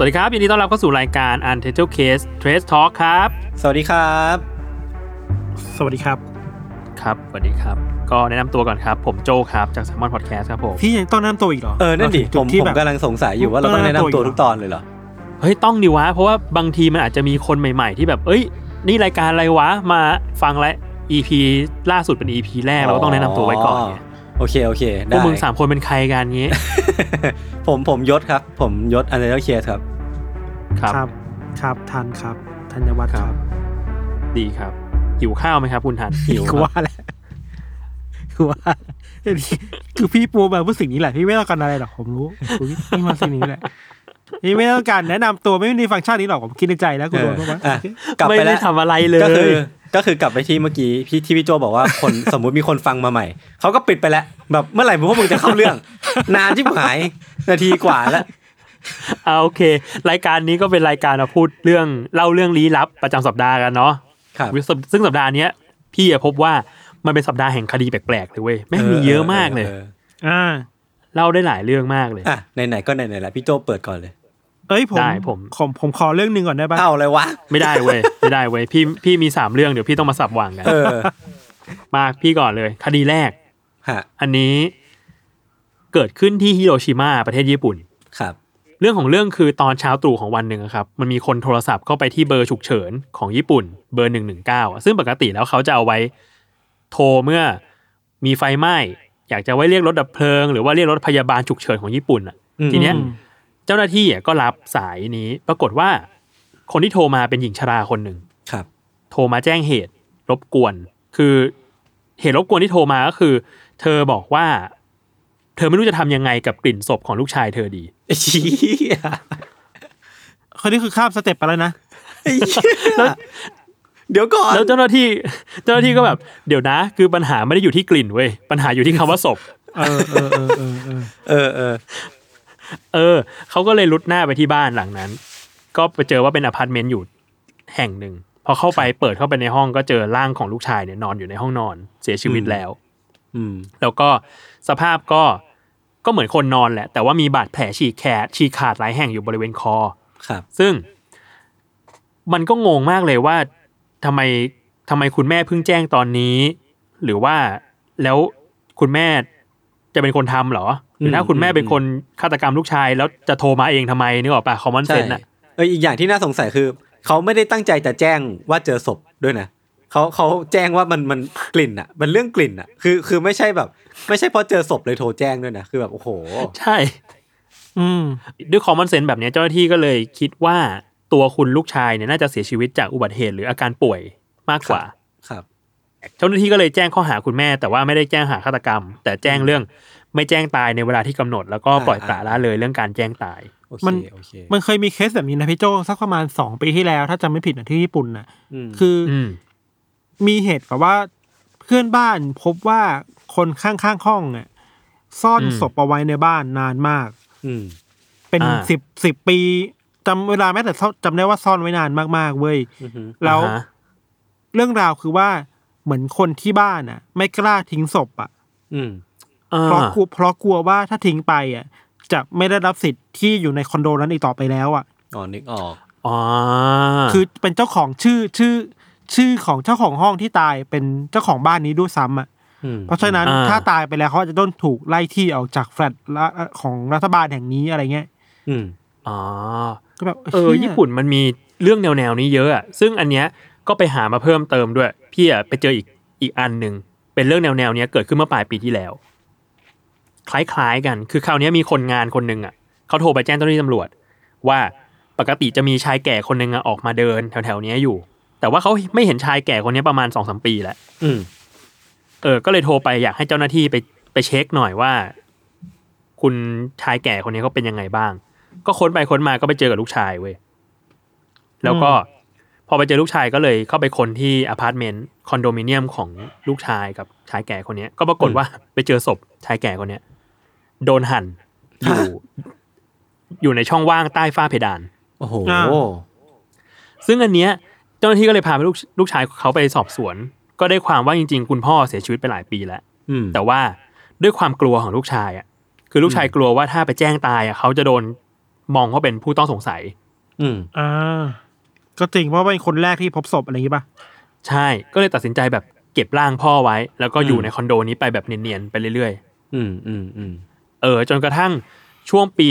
สวัสดีครับยินดีต้อนรับเข้าสู่รายการ Untitled Case Trace Talk ครับ สวัสดีครับ สวัสดีครับ ครับ สวัสดีครับ ก็แนะนำตัวก่อนครับ ผมโจครับ จาก s ซ m o n Podcast ครับผม พี่ยังต้องแนะนำตัวอีกเหรอ เออ นั่นดิราถึงผมจุที่ผมแบบ กำลังสงสัยอยู่ว่าเราต้องแนะนำตัวทุกตอนเลยเหรอ เฮ้ย ต้องดิวะ เพราะว่าบางทีมันอาจจะมีคนใหม่ๆ ที่แบบ เอ้ย นี่รายการอะไรวะ มาฟังและ EP ล่าสุดเป็น EP แรกเราก็ต้องแนะนำตัวไว้ก่อนไง โอเคโอเคพได้วกมึงสามคนเป็นใครกันงี้ ผมผมยศครับ ผมยศอันเดอร์เคสครับ ครับ ครับ ครับทันครับธัญวัฒน์ครับดีครับ หิวข้าวไหมครับ คุณทันหิวคือว่าแหละคือว่าคือพี่ปูมาเพื่อสิ่งนี้แหละพี่ไม่ต้องการอะไรหรอกผมรู้ผมพี่มาสิ่งนี้แหละพี่ไม่ต้องการแนะนำตัวไม่มีฟังก์ชันนี้หรอกผมคิดในใจแล้วคุณเอโดอนว่าอะกลับไม่ไปได้แล้วทำอะไรเลยก็คือ ก็คือกลับไปที่เมื่อกี้พี่ที่พี่โจบอกว่าคนสมมุติมีคนฟังมาใหม่เขาก็ปิดไปแล้ว แบบเมื่อไหร่พวกมึงจะเข้าเรื่อง นานที่หายนาทีกว่าแล้วเอาโอเค รายการนี้ก็เป็นรายการมาพูดเรื่องเล่าเรื่องลี้ลับประจำสัปดาห์กันเนาะครับซึ่งสัปดาห์เนี้ย พี่อะพบว่ามันเป็นสัปดาห์แห่งคดีแปลกๆเลยเว้ยแม่งมีเยอะมากเลยอ่าเล่าได้หลายเรื่องมากเลยอะไหนๆก็ไหนๆแหละพี่โจเปิดก่อนเลย เอ้ยผมได้ผมผมผมขอเรื่องหนึ่งก่อนได้ปะเอาเลยวะไม่ได้เว้ยไม่ได้เว้ยพี่พี่มีสามเรื่องเดี๋ยวพี่ต้องมาสับวางกันเออมาพี่ก่อนเลย คดีแรกฮะอันนี้เกิดขึ้นที่ฮิโรชิมาประเทศญี่ปุ่นครับ เรื่องของเรื่องคือตอนเช้าตรู่ของวันหนึ่งอะครับ มันมีคนโทรศัพท์เข้าไปที่เบอร์ฉุกเฉินของญี่ปุ่น เบอร์หนึ่งหนึ่งเก้าซึ่งปกติแล้วเขาจะเอาไว้โทรเมื่อมีไฟไหม้อยากจะไว้เรียกรถดับเพลิง หรือว่าเรียกรถพยาบาลฉุกเฉินของญี่ปุ่นอะอืมทีเนี้ย เจ้าหน้าที่อะก็รับสายนี้ ปรากฏว่าคนที่โทรมาเป็นหญิงชราคนหนึ่งครับ โทรมาแจ้งเหตุรบกวน คือเหตุรบกวนที่โทรมาก็คือ เธอบอกว่า เธอไม่รู้จะทำยังไงกับกลิ่นศพของลูกชายเธอดีไอ้เชี้ยคนนี้คือข้ามสเต็ปไปแล้วนะไอ้เหี้ยเดี๋ยวก่อนแล้วเจ้าหน้าที่ เจ้าหน้าที่ก็แบบ เดี๋ยวนะ คือปัญหาไม่ได้อยู่ที่กลิ่นเว้ยปัญหาอยู่ที่คำว่าศพเออเออเออเออ เออเออเออเออเขาก็เลยลุดหน้าไปที่บ้านหลังนั้น ก็ไปเจอว่าเป็นอพาร์ตเมนต์อยู่แห่งหนึ่งพอเข้าไปเปิดเข้าไปในห้องก็เจอร่างของลูกชายเนี่ยนอนอยู่ในห้องนอน เสียชีวิตแล้ว อืม แล้วก็สภาพก็ก็เหมือนคนนอนแหละ แต่ว่ามีบาดแผลฉีกแขนฉีกขาดหลายแห่งอยู่บริเวณคอ ครับ ซึ่ง มันก็งงมากเลยว่าทำไมทำไมคุณแม่เพิ่งแจ้งตอนนี้ หรือว่าแล้วคุณแม่จะเป็นคนทำเหรอ หรือถ้าคุณแม่เป็นคนฆาตกรรมลูกชาย แล้วจะโทรมาเองทำไมนึกออกปะคอมมอนเซใช่นต์อะเอออีกอย่างที่น่าสงสัยคือเขาไม่ได้ตั้งใจจะแจ้งว่าเจอศพด้วยนะเขาเขาแจ้งว่ามันมันกลิ่นอะ มันเรื่องกลิ่นอะ คือคือไม่ใช่แบบ ไม่ใช่เพราะเจอศพเลยโทรแจ้งด้วยนะคือแบบโอ้โห ใช่ อืมด้วยคอมมอนเซนต์แบบนี้เจ้าหน้าที่ก็เลยคิดว่าตัวคุณลูกชายเนี่ยน่าจะเสียชีวิตจากอุบัติเหตุหรืออาการป่วยมากกว่าครับ เจ้าหน้าที่ก็เลยแจ้งข้อหาคุณแม่ แต่ว่าไม่ได้แจ้งหาฆาตกรรม แต่แจ้งเรื่อง ไม่แจ้งตายในเวลาที่กำหนด แล้วก็อ่าปล่อยปละละเลยเรื่องการแจ้งตายโอเคมันโอเคมันเคยมีเคสแบบนี้นะพี่โจสักประมาณสองปีที่แล้ว ถ้าจำไม่ผิดนะที่ญี่ปุ่นนะมคือออืมมีเหตุกับว่าเพื่อนบ้านพบว่าคนข้างๆห้องอะซ่อนอืมศพเอาไว้ในบ้านนานมาก อืมเป็นอ่าสิบสิบปีจำเวลาแม้แต่ซ่อนจำได้ว่าซ่อนไว้นานมากๆเว้ยอือฮึแล้วอ่าฮะเรื่องราวคือว่าเหมือนคนที่บ้านอะ ไม่กล้าทิ้งศพอะ อืมอ่า เพราะกลัวเพราะกลัวว่าถ้าทิ้งไปอะ จะไม่ได้รับสิทธิ์ที่อยู่ในคอนโดนั้นอีกต่อไปแล้วอะอ๋อนึกออกอ๋อคือเป็นเจ้าของชื่อชื่อ ชื่อของเจ้าของห้องที่ตายเป็นเจ้าของบ้านนี้ด้วยซ้ำอะอืมเพราะฉะนั้นอ่าถ้าตายไปแล้วเขาจะต้องถูกไล่ที่ออกจากแฟลตละของรัฐบาลแห่งนี้อะไรเงี้ยอืมอ๋อก็แบบเออชี่ญี่ปุ่นมันมีเรื่องแนวแนวๆนี้เยอะอะซึ่งอันเนี้ยก็ไปหามาเพิ่มเติมด้วย พี่อะไปเจออีกอีกอันหนึ่งเป็นเรื่องแนวแนวๆเนี้ยเกิดขึ้นเมื่อปลายปีที่แล้ว คล้ายๆกัน คือคราวเนี้ยมีคนงานคนหนึ่งอะเขาโทรไปแจ้งเจ้าหน้าที่ตำรวจ ว่าปกติจะมีชายแก่คนหนึ่งอะออกมาเดินแถวๆเนี้ยอยู่ แต่ว่าเขาไม่เห็นชายแก่คนเนี้ยประมาณสองสามปีแล้วอืมเออ ก็เลยโทรไปอยากให้เจ้าหน้าที่ไปไปเช็คหน่อยว่า คุณชายแก่คนนี้เขาเป็นยังไงบ้าง ก็ค้นไปค้นมาก็ไปเจอกับลูกชายเว้ยแล้วก็พอไปเจอลูกชายก็เลยเข้าไปค้นที่อพาร์ตเมนต์คอนโดมิเนียมของลูกชายกับชายแก่คนเนี้ยก็ปรากฏว่าไปเจอศพชายแก่คนเนี้ย โดนหั่นอยู่อยู่ในช่องว่างใต้ฝ้าเพดาน โอ้โหอ่าซึ่งอันเนี้ยเจ้าหน้าที่ก็เลยพาไปลูกลูกชายเขาไปสอบสวน ก็ได้ความว่าจริง ๆ คุณพ่อเสียชีวิตไปหลายปีแล้วอืมแต่ว่าด้วยความกลัวของลูกชายอะ คือลูกชายกลัวว่าถ้าไปแจ้งตายอะเขาจะโดนมองว่าเป็นผู้ต้องสงสัย อืมอ่าก็จริงเพราะว่าเป็นคนแรกที่พบศพอะไรอย่างงี้ป่ะ ใช่ ก็เลยตัดสินใจแบบเก็บร่างพ่อไว้ แล้วก็อยู่ในคอนโดนี้ไปแบบเนียนๆไปเรื่อยอืมอืมอืมๆ เออจนกระทั่งช่วงปี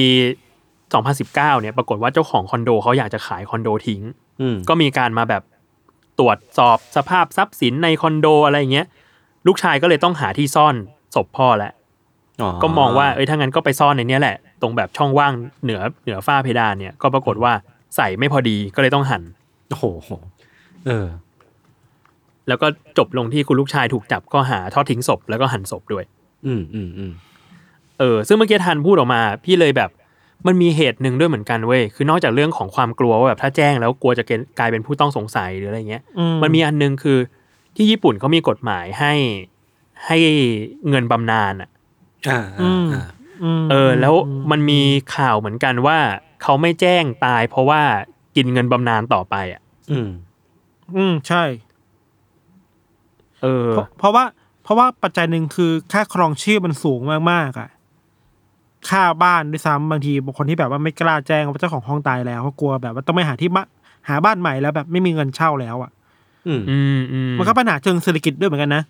2019เนี่ยปรากฏว่าเจ้าของคอนโดเขาอยากจะขายคอนโดทิ้งอืมก็มีการมาแบบตรวจสอบสภาพทรัพย์สินในคอนโดอะไรอย่างเงี้ยลูกชายก็เลยต้องหาที่ซ่อนศพพ่อแหละก็มองว่าเอ้ยถ้างั้นก็ไปซ่อนในเนี้ยแหละ ตรงแบบช่องว่างเหนือเหนือฝ้าเพดานเนี่ยก็ปรากฏว่าใส่ไม่พอดีก็เลยต้องหั่นโอ้โหเออ แล้วก็จบลงที่คุณลูกชายถูกจับก็หาทอดทิ้งศพแล้วก็หั่นศพด้วย อืมอืมอืม เออซึ่งเมื่อกี้ทันพูดออกมา พี่เลยแบบมันมีเหตุหนึ่งด้วยเหมือนกันเว้ยคือนอกจากเรื่องของความกลัวว่าแบบถ้าแจ้งแล้วกลัวจะกลายเป็นผู้ต้องสงสัยหรืออะไรเงี้ยอืมมันมีอันหนึงคือที่ญี่ปุ่นเขามีกฎหมายให้ให้เงินบำนาญอะอ่าอ่าอ่ามเออ แล้วมันมีข่าวเหมือนกันว่าเขาไม่แจ้งตาย เพราะว่ากินเงินบำนาญต่อไปอะ อืม อืมใช่ เออ เพราะเพราะว่า เพราะว่าปัจจัยหนึ่งคือค่าครองชีพมันสูงมากๆอะ ค่าบ้านด้วยซ้ำบางทีบางคนที่แบบว่าไม่กล้าแจ้งว่าเจ้าของห้องตายแล้วเขากลัวแบบว่าต้องไปหาที่บ้านหาบ้านใหม่แล้วแบบไม่มีเงินเช่าแล้วอะอืมอืมอืมมันก็ปัญหาเชิงเศรษฐกิจด้วยเหมือนกันนะ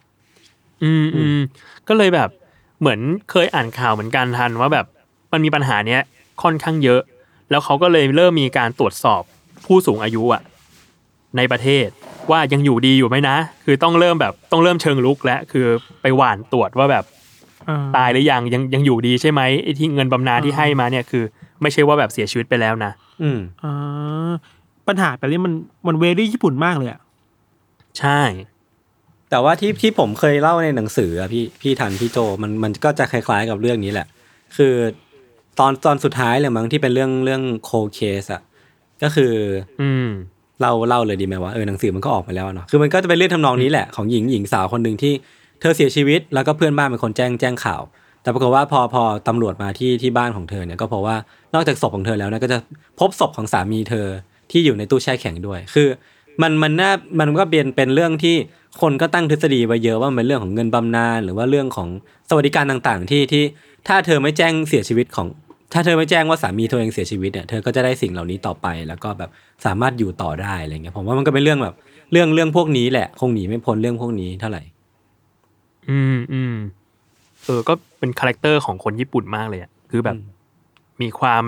อืมอืมก็เลยแบบเหมือนเคยอ่านข่าวเหมือนกันทันว่าแบบมันมีปัญหาเนี้ยค่อนข้างเยอะ แล้วเขาก็เลยเริ่มมีการตรวจสอบผู้สูงอายุอะในประเทศว่ายังอยู่ดีอยู่ไหมนะ คือต้องเริ่มแบบต้องเริ่มเชิงลุกแล้วคือไปหว่านตรวจว่าแบบอ่า ตายหรือยังยังยังอยู่ดีใช่ไหมไอ้ที่เงินบำนาญที่ให้มาเนี่ยคือ ไม่ใช่ว่าแบบเสียชีวิตไปแล้วนะอืมอ่าปัญหาแบบนี้มันมันเวรี่ญี่ปุ่นมากเลยอะใช่ แต่ว่าที่ที่ผมเคยเล่าในหนังสืออะพี่พี่ทันพี่โจมันมันก็จะคล้าย ๆ กับเรื่องนี้แหละ คือตอนตอนสุดท้ายเลยมั้งที่เป็นเรื่องเรื่องโคเคสอะก็คือ อืมเล่าเล่าเลยดีไหมว่าเออหนังสือมันก็ออกมาแล้วอะเนาะคือมันก็จะเป็นเรื่องทำนองนี้แหละของหญิงหญิงสาวคนหนึ่งที่ เธอเสียชีวิตแล้วก็เพื่อนบ้านเป็นคนแจ้งแจ้งข่าว แต่ปรากฏว่าพอพอตำรวจมาที่ที่บ้านของเธอเนี่ยก็เพราะว่านอกจากศพของเธอแล้วเนี่ยก็จะพบศพของสามีเธอที่อยู่ในตู้แช่แข็งด้วย คือมันมันน่ามันก็เป็นเป็นเรื่องที่คนก็ตั้งทฤษฎีไว้เยอะว่ามันเป็นเรื่องของเงินบำนาญหรือว่าเรื่องของสวัสดิการต่างๆ ที่ที่ถ้าเธอไม่แจ้งเสียชีวิตของ ถ้าเธอไม่แจ้งว่าสามีเธอเองเสียชีวิตเนี่ยเธอก็จะได้สิ่งเหล่านี้ต่อไป แล้วก็แบบสามารถอยู่ต่อได้อะไรเงี้ยผมว่ามันก็เป็นเรื่องแบบเรื่องเรื่องพวกนี้แหละ คงหนีไม่พ้นเรื่องพวกนี้เท่าไหร่ อืมอืมเออ ก็เป็น character ของคนญี่ปุ่นมากเลยอะคือแบบอืมมีความ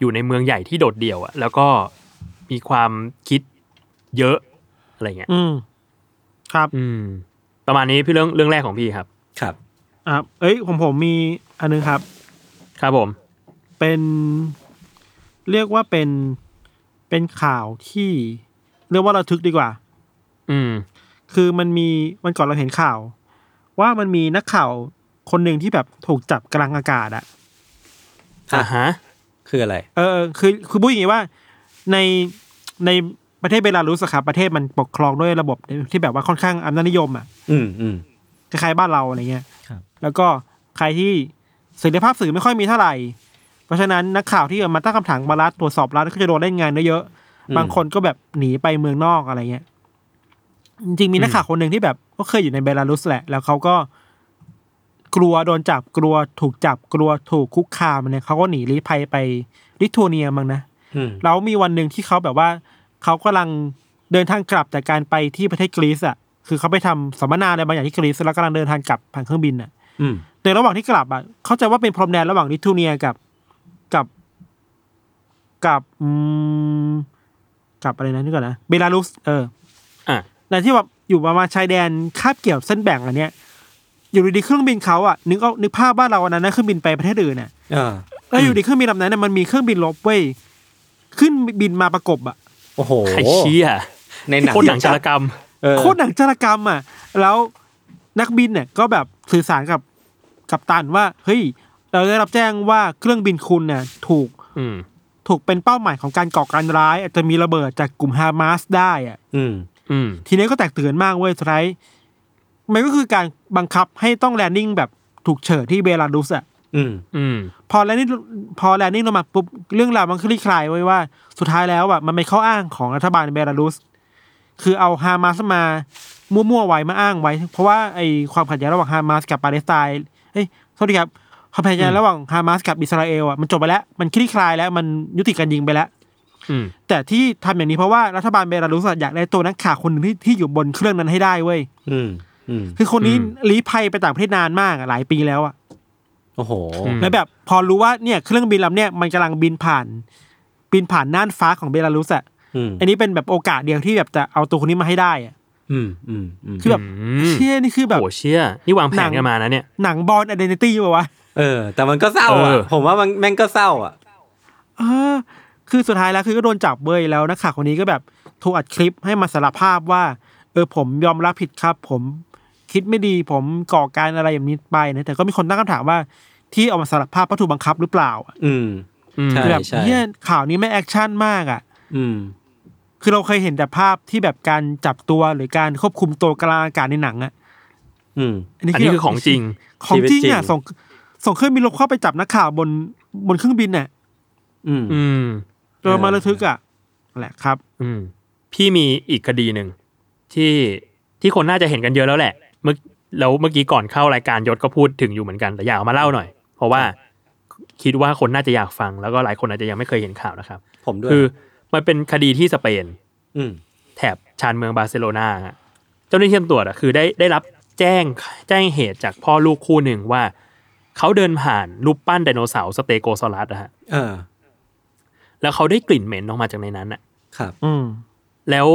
อยู่ในเมืองใหญ่ที่โดดเดี่ยวอะแล้วก็มีความคิดเยอะอะไรเงี้ยอืม ครับ อืม ประมาณนี้พี่เรื่องเรื่องแรกของพี่ครับ ครับ อ่าเอ้ยผมผมมีอันนึงครับ ครับผม เป็น เรียกว่าเป็นเป็นข่าวที่ เรียกว่าระทึกดีกว่า อืม คือมันมีวันก่อนเราเห็นข่าว ว่ามันมีนักข่าวคนหนึ่งที่แบบถูกจับกลางอากาศอะอ่าฮะคืออะไร เออคือคือพูดอย่างนี้ว่าในในประเทศเบลารุสอะครับประเทศมันปกครองด้วยระบบที่แบบว่าค่อนข้างอำนาจนิยมอะอืมอืมคล้ายๆบ้านเราอะไรเงี้ยครับแล้วก็ใครที่เสรีภาพสื่อไม่ค่อยมีเท่าไหร่ เพราะฉะนั้นนักข่าวที่มาตั้งคำถามมารัดตรวจสอบรัฐก็จะโดนเล่นงานเยอะๆบางคนก็แบบหนีไปเมืองนอกอะไรเงี้ยจริงๆมีนักข่าวคนหนึ่งที่แบบ ก็เคยอยู่ในเบลารุสแหละ แล้วเขาก็กลัวโดนจับกลัวถูกจับกลัวถูกคุกคามเนี่ยเขาก็หนีลี้ภัยไปลิทัวเนียมั้งนะอืมแล้วมีวันหนึ่งที่เขาแบบว่าเขากำลังเดินทางกลับจากการไปที่ประเทศกรีซอะ คือเขาไปทำสัมมนาอะไรบางอย่างที่กรีซแล้วกำลังเดินทางกลับผ่านเครื่องบินอะอืมในระหว่างที่กลับอะเข้าใจว่าเป็นพรมแดนระหว่างลิทัวเนียกับกับกับอืมกับอะไรนะนี่ก่อนนะเบลารุสเอออะแต่ที่แบบ อยู่ประมาณชายแดนคาบเกี่ยวเส้นแบ่งอันเนี้ยอยู่ดีๆเครื่องบินเขาอะนึกเอานึกภาพบ้านเราอันนั้นนะเครื่องบินไปประเทศอื่นน่ะเออแล้วอยู่ดีเครื่องบินลำนั้นน่ะมันมีเครื่องบินลบเว้ยขึ้นบินมาประกบอะโอ้โหไอ้เชี่ยในหนังโคนหนังจารกรรมเออโคตรหนังจารกรรมอะ แล้วนักบินเนี่ยก็แบบสื่อสารกับกับตันว่าเฮ้ยเราได้รับแจ้งว่าเครื่องบินคุณเนี่ยถูก อืมถูกเป็นเป้าหมายของการก่อการร้าย อาจจะมีระเบิดจากกลุ่มฮามาสได้อะ อืมอืม ทีนี้ก็แตกตื่นมากเว้ยสุดท้ายมันก็คือการบังคับให้ต้อง landing แบบฉุกเฉินที่เบลารุสอะอืมอืมพอ landing พอ landing ลงมาปุ๊บเรื่องราวมันคลี่คลายเว้ยว่า สุดท้ายแล้วอะมันเป็นข้ออ้างของรัฐบาลเบลารุส คือเอาฮามาสมามั่วๆไว้มาอ้างไว้ เพราะว่าไอความขัดแย้งระหว่างฮามาสกับปาเลสไตน์เอ้ยโทษทีครับความขัดแย้งระหว่างฮามาสกับอิสราเอลอะมันจบไปแล้ว มันคลี่คลายแล้วมันยุติการยิงไปแล้วอืม แต่ที่ทำอย่างนี้เพราะว่ารัฐบาลเบลารุสอะอยากได้ตัวนักข่าวคนหนึ่งที่ที่อยู่บนเครื่องนั้นให้ได้เว้ยอืมอืมคือคนนี้อืมลี้ภัยไปต่างประเทศนานมากอะหลายปีแล้วอะโอ้โหอืมแล้วแบบ พอรู้ว่าเนี่ยเครื่องบินลำเนี่ยมันกำลังบินผ่าน บินผ่านน่านฟ้าของเบลารุสอะอืมอันนี้เป็นแบบโอกาสเดียวที่แบบจะเอาตัวคนนี้มาให้ได้อะอืมอืมอืมคือแบบมเชี่ยนี่คือแบบโอ้เชี่ยนี่วางแผหนันงกันมานะเนี่ยหนังบอลอเดนตี้ป่าวะเออ แต่มันก็เศร้าเออะอผมว่ามันแม่งก็เศร้าอะ เออ คือสุดท้ายแล้วคือก็โดนจับเว้ยแล้วนักข่าวคนนี้ก็แบบถูกอัดคลิปให้มาสารภาพว่า เออผมยอมรับผิดครับ ผมคิดไม่ดีผมก่อการอะไรอย่างนี้ไปนะแต่ก็มีคนตั้งคำถามว่าที่เอามาสารภาพเพราะถูกบังคับหรือเปล่าอะอืมอืมใช่คือแบบเนี่ยข่าวนี้แม่ง action มากอะ อืม คือเราเคยเห็นแต่ภาพที่แบบการจับตัวหรือการควบคุมตัวกลางอากาศในหนังอะอืมอันนี้คือของจริง ของจริงชีวิตจริงอะส่งส่งเครื่องบินรบเข้าไปจับนักข่าวบนบนเครื่องบินเนี่ยอืมอืม เจอมาระทึกอะนั่นแหละครับ อืม พี่มีอีกคดีหนึ่งที่ที่คนน่าจะเห็นกันเยอะแล้วแหละ เมื่อแล้วเมื่อกี้ก่อนเข้ารายการยศก็พูดถึงอยู่เหมือนกันแต่อยากเอามาเล่าหน่อย เพราะว่าคิดว่าคนน่าจะอยากฟัง แล้วก็หลายคนอาจจะยังไม่เคยเห็นข่าวนะครับ ผมด้วยคือมันเป็นคดีที่สเปน อืมแถบชานเมืองบาร์เซโลนาฮะเจ้าหน้าที่ตำรวจอะคือได้ได้รับแจ้งแจ้งเหตุจากพ่อลูกคู่หนึ่งว่า เขาเดินผ่านรูปปั้นไดโนเสาร์สเตโกซอรัสอะฮะเออ แล้วเขาได้กลิ่นเหม็นออกมาจากในนั้นอะครับ อืมแล้ว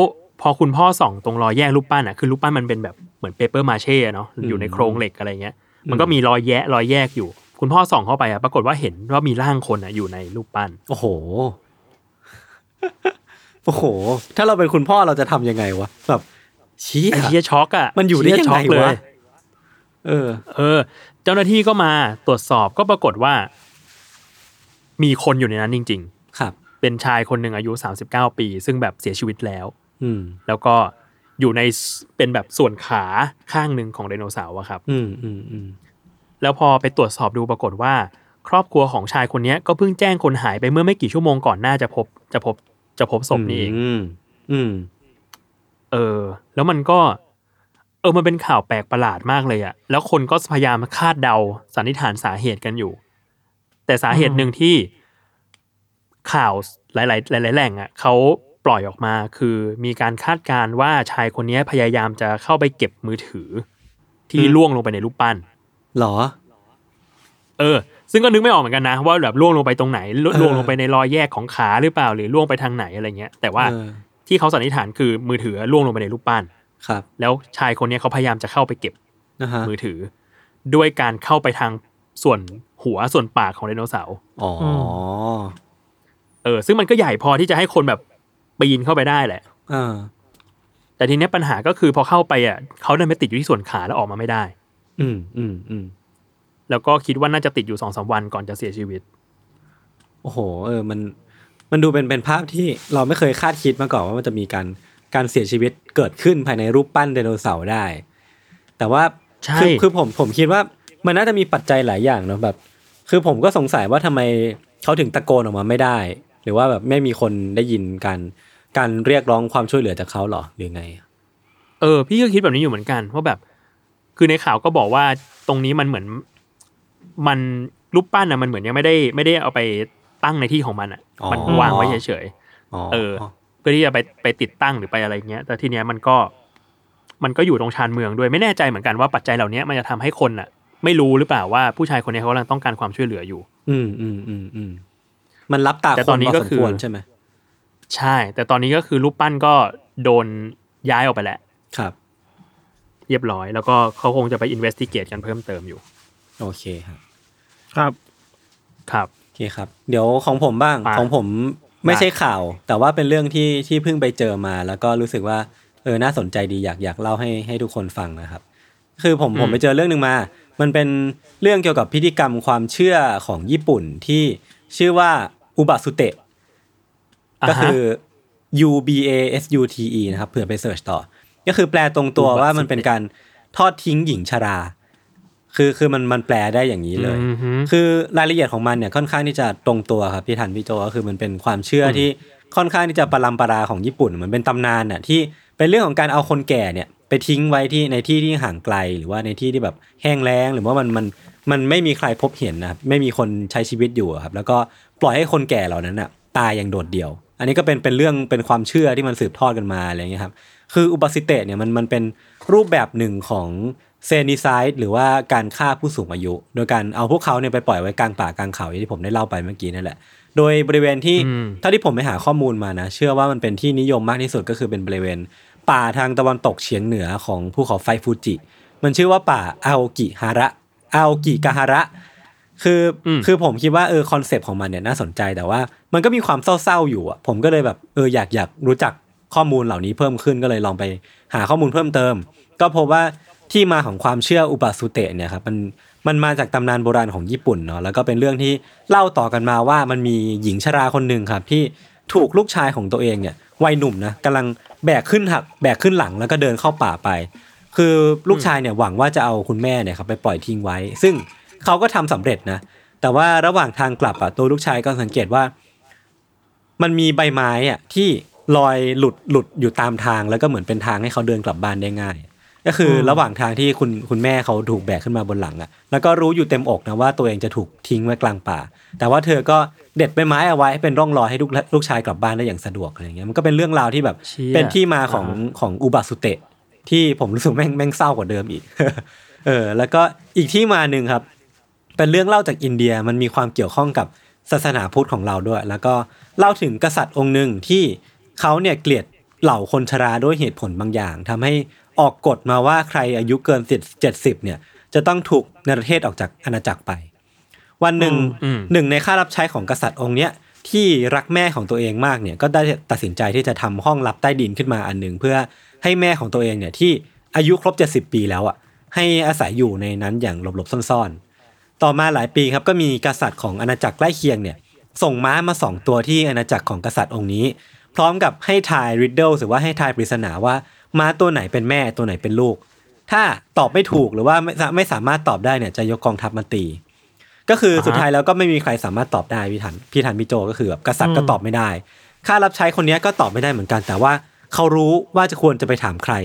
พอคุณพ่อส่องตรงรอยแยกรูปปั้นอะคือรูปปั้นมันเป็นแบบเหมือน paper mache เนาะอยู่ในโครงเหล็กอะไรเงี้ย มันก็มีรอยแยะรอยแยกอยู่ คุณพ่อส่องเข้าไปอะปรากฏว่าเห็นว่ามีร่างคนอะอยู่ในรูปปั้น โอ้โห โอ้โห ถ้าเราเป็นคุณพ่อเราจะทำยังไงวะแบบเชี้ย ไอ้เหี้ยช็อกอะมันอยู่ได้ยังไงวะ เหี้ยช็อกเลยเออ เออ เจ้าหน้าที่ก็มาตรวจสอบก็ปรากฏว่า มีคนอยู่ในนั้นจริงครับๆ เป็นชายคนหนึ่งอายุ 39 ปี ซึ่งแบบเสียชีวิตแล้ว อืม แล้วก็อยู่ในสเป็นแบบส่วนขาข้างหนึ่งของไดโนเสาร์อะครับ อืมอืมอืมแล้วพอไปตรวจสอบดูปรากฏว่า ครอบครัวของชายคนเนี้ยก็เพิ่งแจ้งคนหายไปเมื่อไม่กี่ชั่วโมงก่อนหน้าจะพบจะพบจะพบศพนี้เองอืมอืม เออ แล้วมันก็ เออมันเป็นข่าวแปลกประหลาดมากเลยอะแล้วคนก็พยายามคาดเดาสันนิษฐานสาเหตุกันอยู่ แต่สาเหตุหนึ่งที่ ข่าวหลาย ๆ หลาย ๆ แหล่งอะเขาปล่อยออกมาคือมีการคาดการณ์ว่าชายคนนี้พยายามจะเข้าไปเก็บมือถือ ที่อืมล่วงลงไปในรูปปั้นหรอ เออ ซึ่งก็นึกไม่ออกเหมือนกันนะ ว่าแบบล่วงลงไปตรงไหนล่วเออล่วงลงไปในรอยแยกของขาหรือเปล่า หรือล่วงไปทางไหนอะไรเงี้ย แต่ว่าเออที่เขาสันนิษฐานคือมือถือล่วงลงไปในรูปปั้นครับ แล้วชายคนเนี้ยเขาพยายามจะเข้าไปเก็บนะฮะมือถือ ด้วยการเข้าไปทางส่วนหัวส่วนปากของไดโนเสาร์อ๋ออ เออซึ่งมันก็ใหญ่พอที่จะให้คนแบบปีนเข้าไปได้แหละอ่าแต่ทีเนี้ยปัญหาก็คือพอเข้าไปอะเขาเดินไปติดอยู่ที่ส่วนขาแล้วออกมาไม่ได้ อืมอืมอืมแล้วก็คิดว่าน่าจะติดอยู่สองสามวันก่อนจะเสียชีวิต โอ้โห เออ มันมันดูเป็นเป็นภาพที่เราไม่เคยคาดคิดมาก่อนว่ามันจะมีการการเสียชีวิตเกิดขึ้นภายในรูปปั้นไดโนเสาร์ได้ แต่ว่าใช่คือคือผมผมคิดว่ามันน่าจะมีปัจจัยหลายอย่างเนอะแบบ คือผมก็สงสัยว่าทำไมเขาถึงตะโกนออกมาไม่ได้ หรือว่าแบบไม่มีคนได้ยินการการเรียกร้องความช่วยเหลือจากเขาหรอหรือไง เออ พี่ก็คิดแบบนี้อยู่เหมือนกันว่าแบบ คือในข่าวก็บอกว่าตรงนี้มันเหมือน มันรูปปั้นอะมันเหมือนยังไม่ได้ไม่ได้เอาไปตั้งในที่ของมันอะอ๋อมันวางไว้เฉยอ๋อๆเออ เพื่อที่จะไปไปติดตั้งหรือไปอะไรเงี้ย แต่ทีเนี้ยมันก็ มันก็อยู่ตรงชานเมืองด้วยไม่แน่ใจเหมือนกันว่าปัจจัยเหล่านี้มันจะทำให้คนอะไม่รู้หรือเปล่าว่าผู้ชายคนนี้เขากำลังต้องการความช่วยเหลืออยู่ อืมอืมอืมอืม มันรับตาแต่คตอนนนี้พอก็สมคือควรใช่ไหมใช่ แต่ตอนนี้ก็คือรูปปั้นก็โดนย้ายออกไปแล้วครับ เรียบร้อย แล้วก็เขาคงจะไปอินเวสติเกตกันเพิ่มเติมอยู่ โอเคครับ ครับครับโอเคครับ เดี๋ยวของผมบ้างอะของผมไม่ใช่ข่าว แต่ว่าเป็นเรื่องที่ที่เพิ่งไปเจอมา แล้วก็รู้สึกว่าเออน่าสนใจดีอยากอยากเล่าให้ให้ทุกคนฟังนะครับ คือผมผมไปเจอเรื่องหนึ่งมา มันเป็นเรื่องเกี่ยวกับพิธีกรรมความเชื่อของญี่ปุ่นที่ชื่อว่า อุบาสุเตะก็คือ U B A S U T E นะครับเผื่อไปเสิร์ชต่อ ก็คือแปลตรงตัวว่ามันเป็นการทอดทิ้งหญิงชรา คือคือมันมันแปลได้อย่างนี้เลยอือฮึคือรายละเอียดของมันเนี่ยค่อนข้างที่จะตรงตัวครับพี่ทันพี่โจก็คือมันเป็นความเชื่อที่ค่อนข้างที่จะปรัมปราของญี่ปุ่นเหมือนเป็นตำนานน่ะที่เป็นเรื่องของการเอาคนแก่เนี่ย ไปทิ้งไว้ที่ในที่ที่ห่างไกลหรือว่าในที่ที่แบบแห้งแล้ง หรือว่ามันมันมันไม่มีใครพบเห็นนะครับไม่มีคนใช้ชีวิตอยู่อะครับ แล้วก็ ปล่อยให้คนแก่เหล่านั้นน่ะตายอย่างโดดเดี่ยว อันนี้ก็เป็นเป็นเรื่องเป็นความเชื่อที่มันสืบทอดกันมาอะไรอย่างเงี้ยครับคืออุบาสิเตะเนี่ยมันมันเป็นรูปแบบหนึ่งของเซนิไซด์หรือว่าการฆ่าผู้สูงอายุ โดยการเอาพวกเขาเนี่ยไปปล่อยไว้กลางป่ากลางเขาอย่างที่ผมได้เล่าไปเมื่อกี้นั่นแหละ โดยบริเวณที่อืมเท่าที่ผมไปหาข้อมูลมานะ เชื่อว่ามันเป็นที่นิยมมากที่สุดก็คือเป็นบริเวณ ป่าทางตะวันตกเฉียงเหนือของภูเขาไฟฟูจิ มันชื่อว่าป่าอาโอกิฮาระอาโอกิกาฮาระ คืออืมคือผมคิดว่าเออ concept ของมันเนี่ยน่าสนใจแต่ว่า มันก็มีความเศร้าๆอยู่อะผมก็เลยแบบเอออยากอยากรู้จักข้อมูลเหล่านี้เพิ่มขึ้นก็เลยลองไปหาข้อมูลเพิ่มเติม ก็พบว่าที่มาของความเชื่ออุบาสุเตะเนี่ยครับมันมันมาจากตำนานโบราณของญี่ปุ่นเนาะแล้วก็เป็นเรื่องที่เล่าต่อกันมาว่ามันมีหญิงชราคนหนึ่งครับที่ถูกลูกชายของตัวเองเนี่ยวัยหนุ่มนะกำลังแบกขึ้นหักแบกขึ้นหลังแล้วก็เดินเข้าป่าไป คือลูกชายเนี่ยหวังว่าจะเอาคุณแม่เนี่ยครับไปปล่อยทิ้งไว้ ซึ่ง เขาก็ทำสำเร็จนะ แต่ว่าระหว่างทางกลับอะตัวลูกชายก็สังเกตว่า มันมีใบไม้อะที่ลอยหลุดหลุดอยู่ตามทางแล้วก็เหมือนเป็นทางให้เขาเดินกลับบ้านได้ง่าย ก็คืออระหว่างทางที่คุณคุณแม่เขาถูกแบกขึ้นมาบนหลังอะ แล้วก็รู้อยู่เต็มอกนะว่าตัวเองจะถูกทิ้งไว้กลางป่า แต่ว่าเธอก็เด็ดใบไม้เอาไว้ให้เป็นร่องรอยให้ลูกลูกชายกลับบ้านได้อย่างสะดวกอะไรเงี้ยมันก็เป็นเรื่องราวที่แบบเชี่ยเป็นที่มาของของอุบาสุเตะที่ผมรู้สึกแม่งแม่งเศร้ากว่าเดิมอีก เออ แล้วก็อีกที่มาหนึ่งครับ เป็นเรื่องเล่าจากอินเดียมันมีความเกี่ยวข้องกับศาสนาพุทธของเราด้วย แล้วก็เล่าถึงกษัตริย์องค์หนึ่งที่เขาเนี่ยเกลียดเหล่าคนชราด้วยเหตุผลบางอย่างทำให้ออกกฎมาว่าใครอายุเกินเจ็ดสิบเนี่ย จะต้องถูกเนรเทศออกจากอาณาจักรไป วันหนึ่งอืมหนึ่งในข้ารับใช้ของกษัตริย์องค์เนี้ยที่รักแม่ของตัวเองมากเนี่ยก็ได้ตัดสินใจที่จะทำห้องลับใต้ดินขึ้นมาอันหนึ่งเพื่อให้แม่ของตัวเองเนี่ยที่อายุครบ70ปีแล้วอะให้อาศัยอยู่ในนั้นอย่างหลบๆซ่อนๆ ต่อมาหลายปีครับก็มีกษัตริย์ของอาณาจักรใกล้เคียงเนี่ยส่งม้ามาสองตัวที่อาณาจักรของกษัตริย์องค์นี้ พร้อมกับให้ทายริดเดิลหรือว่าให้ทายปริศนาว่าม้าตัวไหนเป็นแม่ตัวไหนเป็นลูก ถ้าตอบไม่ถูกหรือว่าไม่ไม่สามารถตอบได้เนี่ยจะยกกองทัพมาตี ก็คือสุดท้ายแล้วก็ไม่มีใครสามารถตอบได้พี่ทันพี่ทันพี่โจก็คือแบบกษัตริย์ก็ตอบไม่ได้ข้ารับใช้คนนี้ก็ตอบไม่ได้เหมือนกัน แต่ว่าเขารู้ว่าจะควรจะไปถามใคร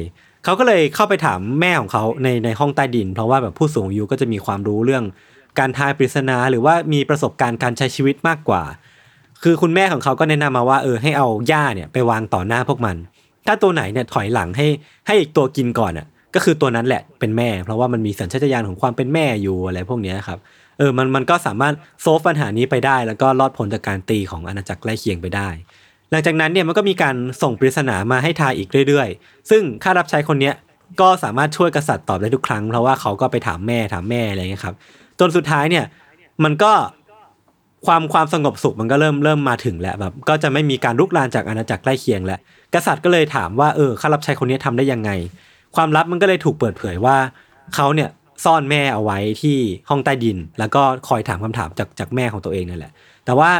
เขาก็เลยเข้าไปถามแม่ของเขาในในห้องใต้ดิน เพราะว่าแบบผู้สูงอายุก็จะมีความรู้เรื่อง การทายปริศนาหรือว่ามีประสบการณ์การใช้ชีวิตมากกว่า คือคุณแม่ของเขาก็แนะนำมาว่าเออให้เอาหญ้าเนี่ยไปวางต่อหน้าพวกมัน ถ้าตัวไหนเนี่ยถอยหลังให้ให้อีกตัวกินก่อนอะก็คือตัวนั้นแหละเป็นแม่ เพราะว่ามันมีสัญชาตญาณของความเป็นแม่อยู่อะไรพวกนี้ครับเออมันมันก็สามารถโซฟปัญหานี้ไปได้ แล้วก็รอดพ้นจากการตีของอาณาจักรใกล้เคียงไปได้ หลังจากนั้นเนี่ยมันก็มีการส่งปริศนามาให้ทายอีกเรื่อยๆ ซึ่งข้ารับใช้คนเนี้ยก็สามารถช่วยกษัตริย์ตอบได้ทุกครั้ง เพราะว่าเขาก็ไปถามแม่ถามแม่อะไรเงี้ยครับ จนสุดท้ายเนี่ย มันก็ความความสงบสุขมันก็เริ่มเริ่มมาถึงแล้วแบบ ก็จะไม่มีการลุกลามจากอาณาจักรใกล้เคียงแล้วกษัตริย์ก็เลยถามว่าเออข้ารับใช้คนนี้ทำได้ยังไง ความลับมันก็เลยถูกเปิดเผยว่าเขาเนี่ยซ่อนแม่เอาไว้ที่ห้องใต้ดิน แล้วก็คอยถามคำถามจากจากแม่ของตัวเองนั่นแหละ แต่ว่า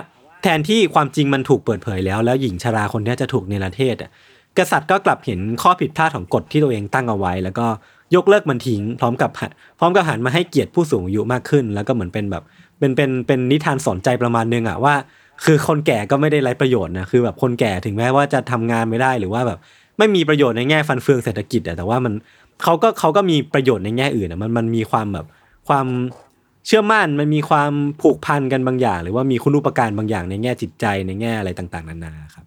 แทนที่ความจริงมันถูกเปิดเผยแล้ว แล้วหญิงชราคนนี้จะถูกเนรเทศอะกษัตริย์ก็กลับเห็นข้อผิดพลาดของกฎที่ตัวเองตั้งเอาไว้ แล้วก็ ยกเลิกมันทิ้งพร้อมกับพร้อมกับหันมาให้เกียรติผู้สูงอายุมากขึ้น แล้วก็เหมือนเป็นแบบเป็นเป็นเป็นนิทานสอนใจประมาณนึงอะว่า คือคนแก่ก็ไม่ได้ไร้ประโยชน์นะคือแบบคนแก่ถึงแม้ว่าจะทำงานไม่ได้หรือว่าแบบไม่มีประโยชน์ในแง่ฟันเฟืองเศรษฐกิจอะแต่ว่ามันเขาก็เขาก็มีประโยชน์ในแง่อื่นอะมันมันมีความแบบความเชื่อมั่นมันมีความผูกพันกันบางอย่าง หรือว่ามีคุณูปการบางอย่างในแง่จิตใจในแง่อะไรต่าง ๆ นานาครับ